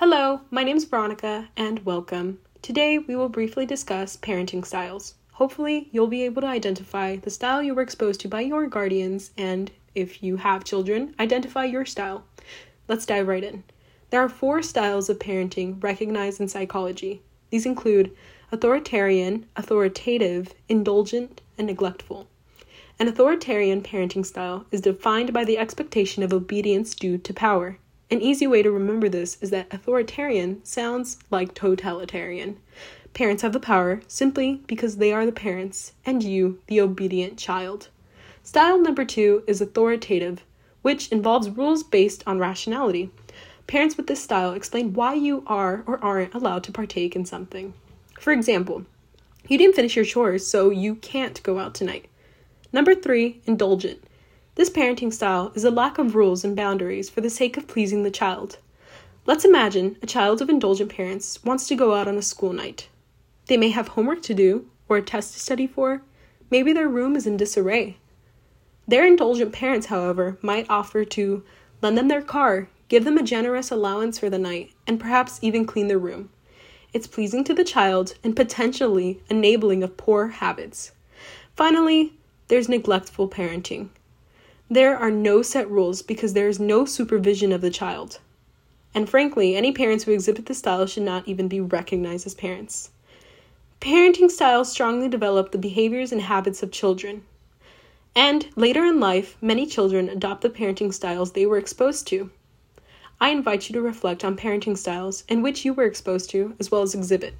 Hello, my name is Veronica, and welcome. Today we will briefly discuss parenting styles. Hopefully, you'll be able to identify the style you were exposed to by your guardians, and if you have children, identify your style. Let's dive right in. There are four styles of parenting recognized in psychology. These include authoritarian, authoritative, indulgent, and neglectful. An authoritarian parenting style is defined by the expectation of obedience due to power. An easy way to remember this is that authoritarian sounds like totalitarian. Parents have the power simply because they are the parents, and you, the obedient child. Style number two is authoritative, which involves rules based on rationality. Parents with this style explain why you are or aren't allowed to partake in something. For example, you didn't finish your chores, so you can't go out tonight. Number three, indulgent. This parenting style is a lack of rules and boundaries for the sake of pleasing the child. Let's imagine a child of indulgent parents wants to go out on a school night. They may have homework to do or a test to study for. Maybe their room is in disarray. Their indulgent parents, however, might offer to lend them their car, give them a generous allowance for the night, and perhaps even clean their room. It's pleasing to the child and potentially enabling of poor habits. Finally, there's neglectful parenting. There are no set rules because there is no supervision of the child. And frankly, any parents who exhibit this style should not even be recognized as parents. Parenting styles strongly develop the behaviors and habits of children. And later in life, many children adopt the parenting styles they were exposed to. I invite you to reflect on parenting styles in which you were exposed to, as well as exhibit.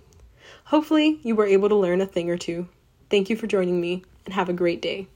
Hopefully, you were able to learn a thing or two. Thank you for joining me, and have a great day.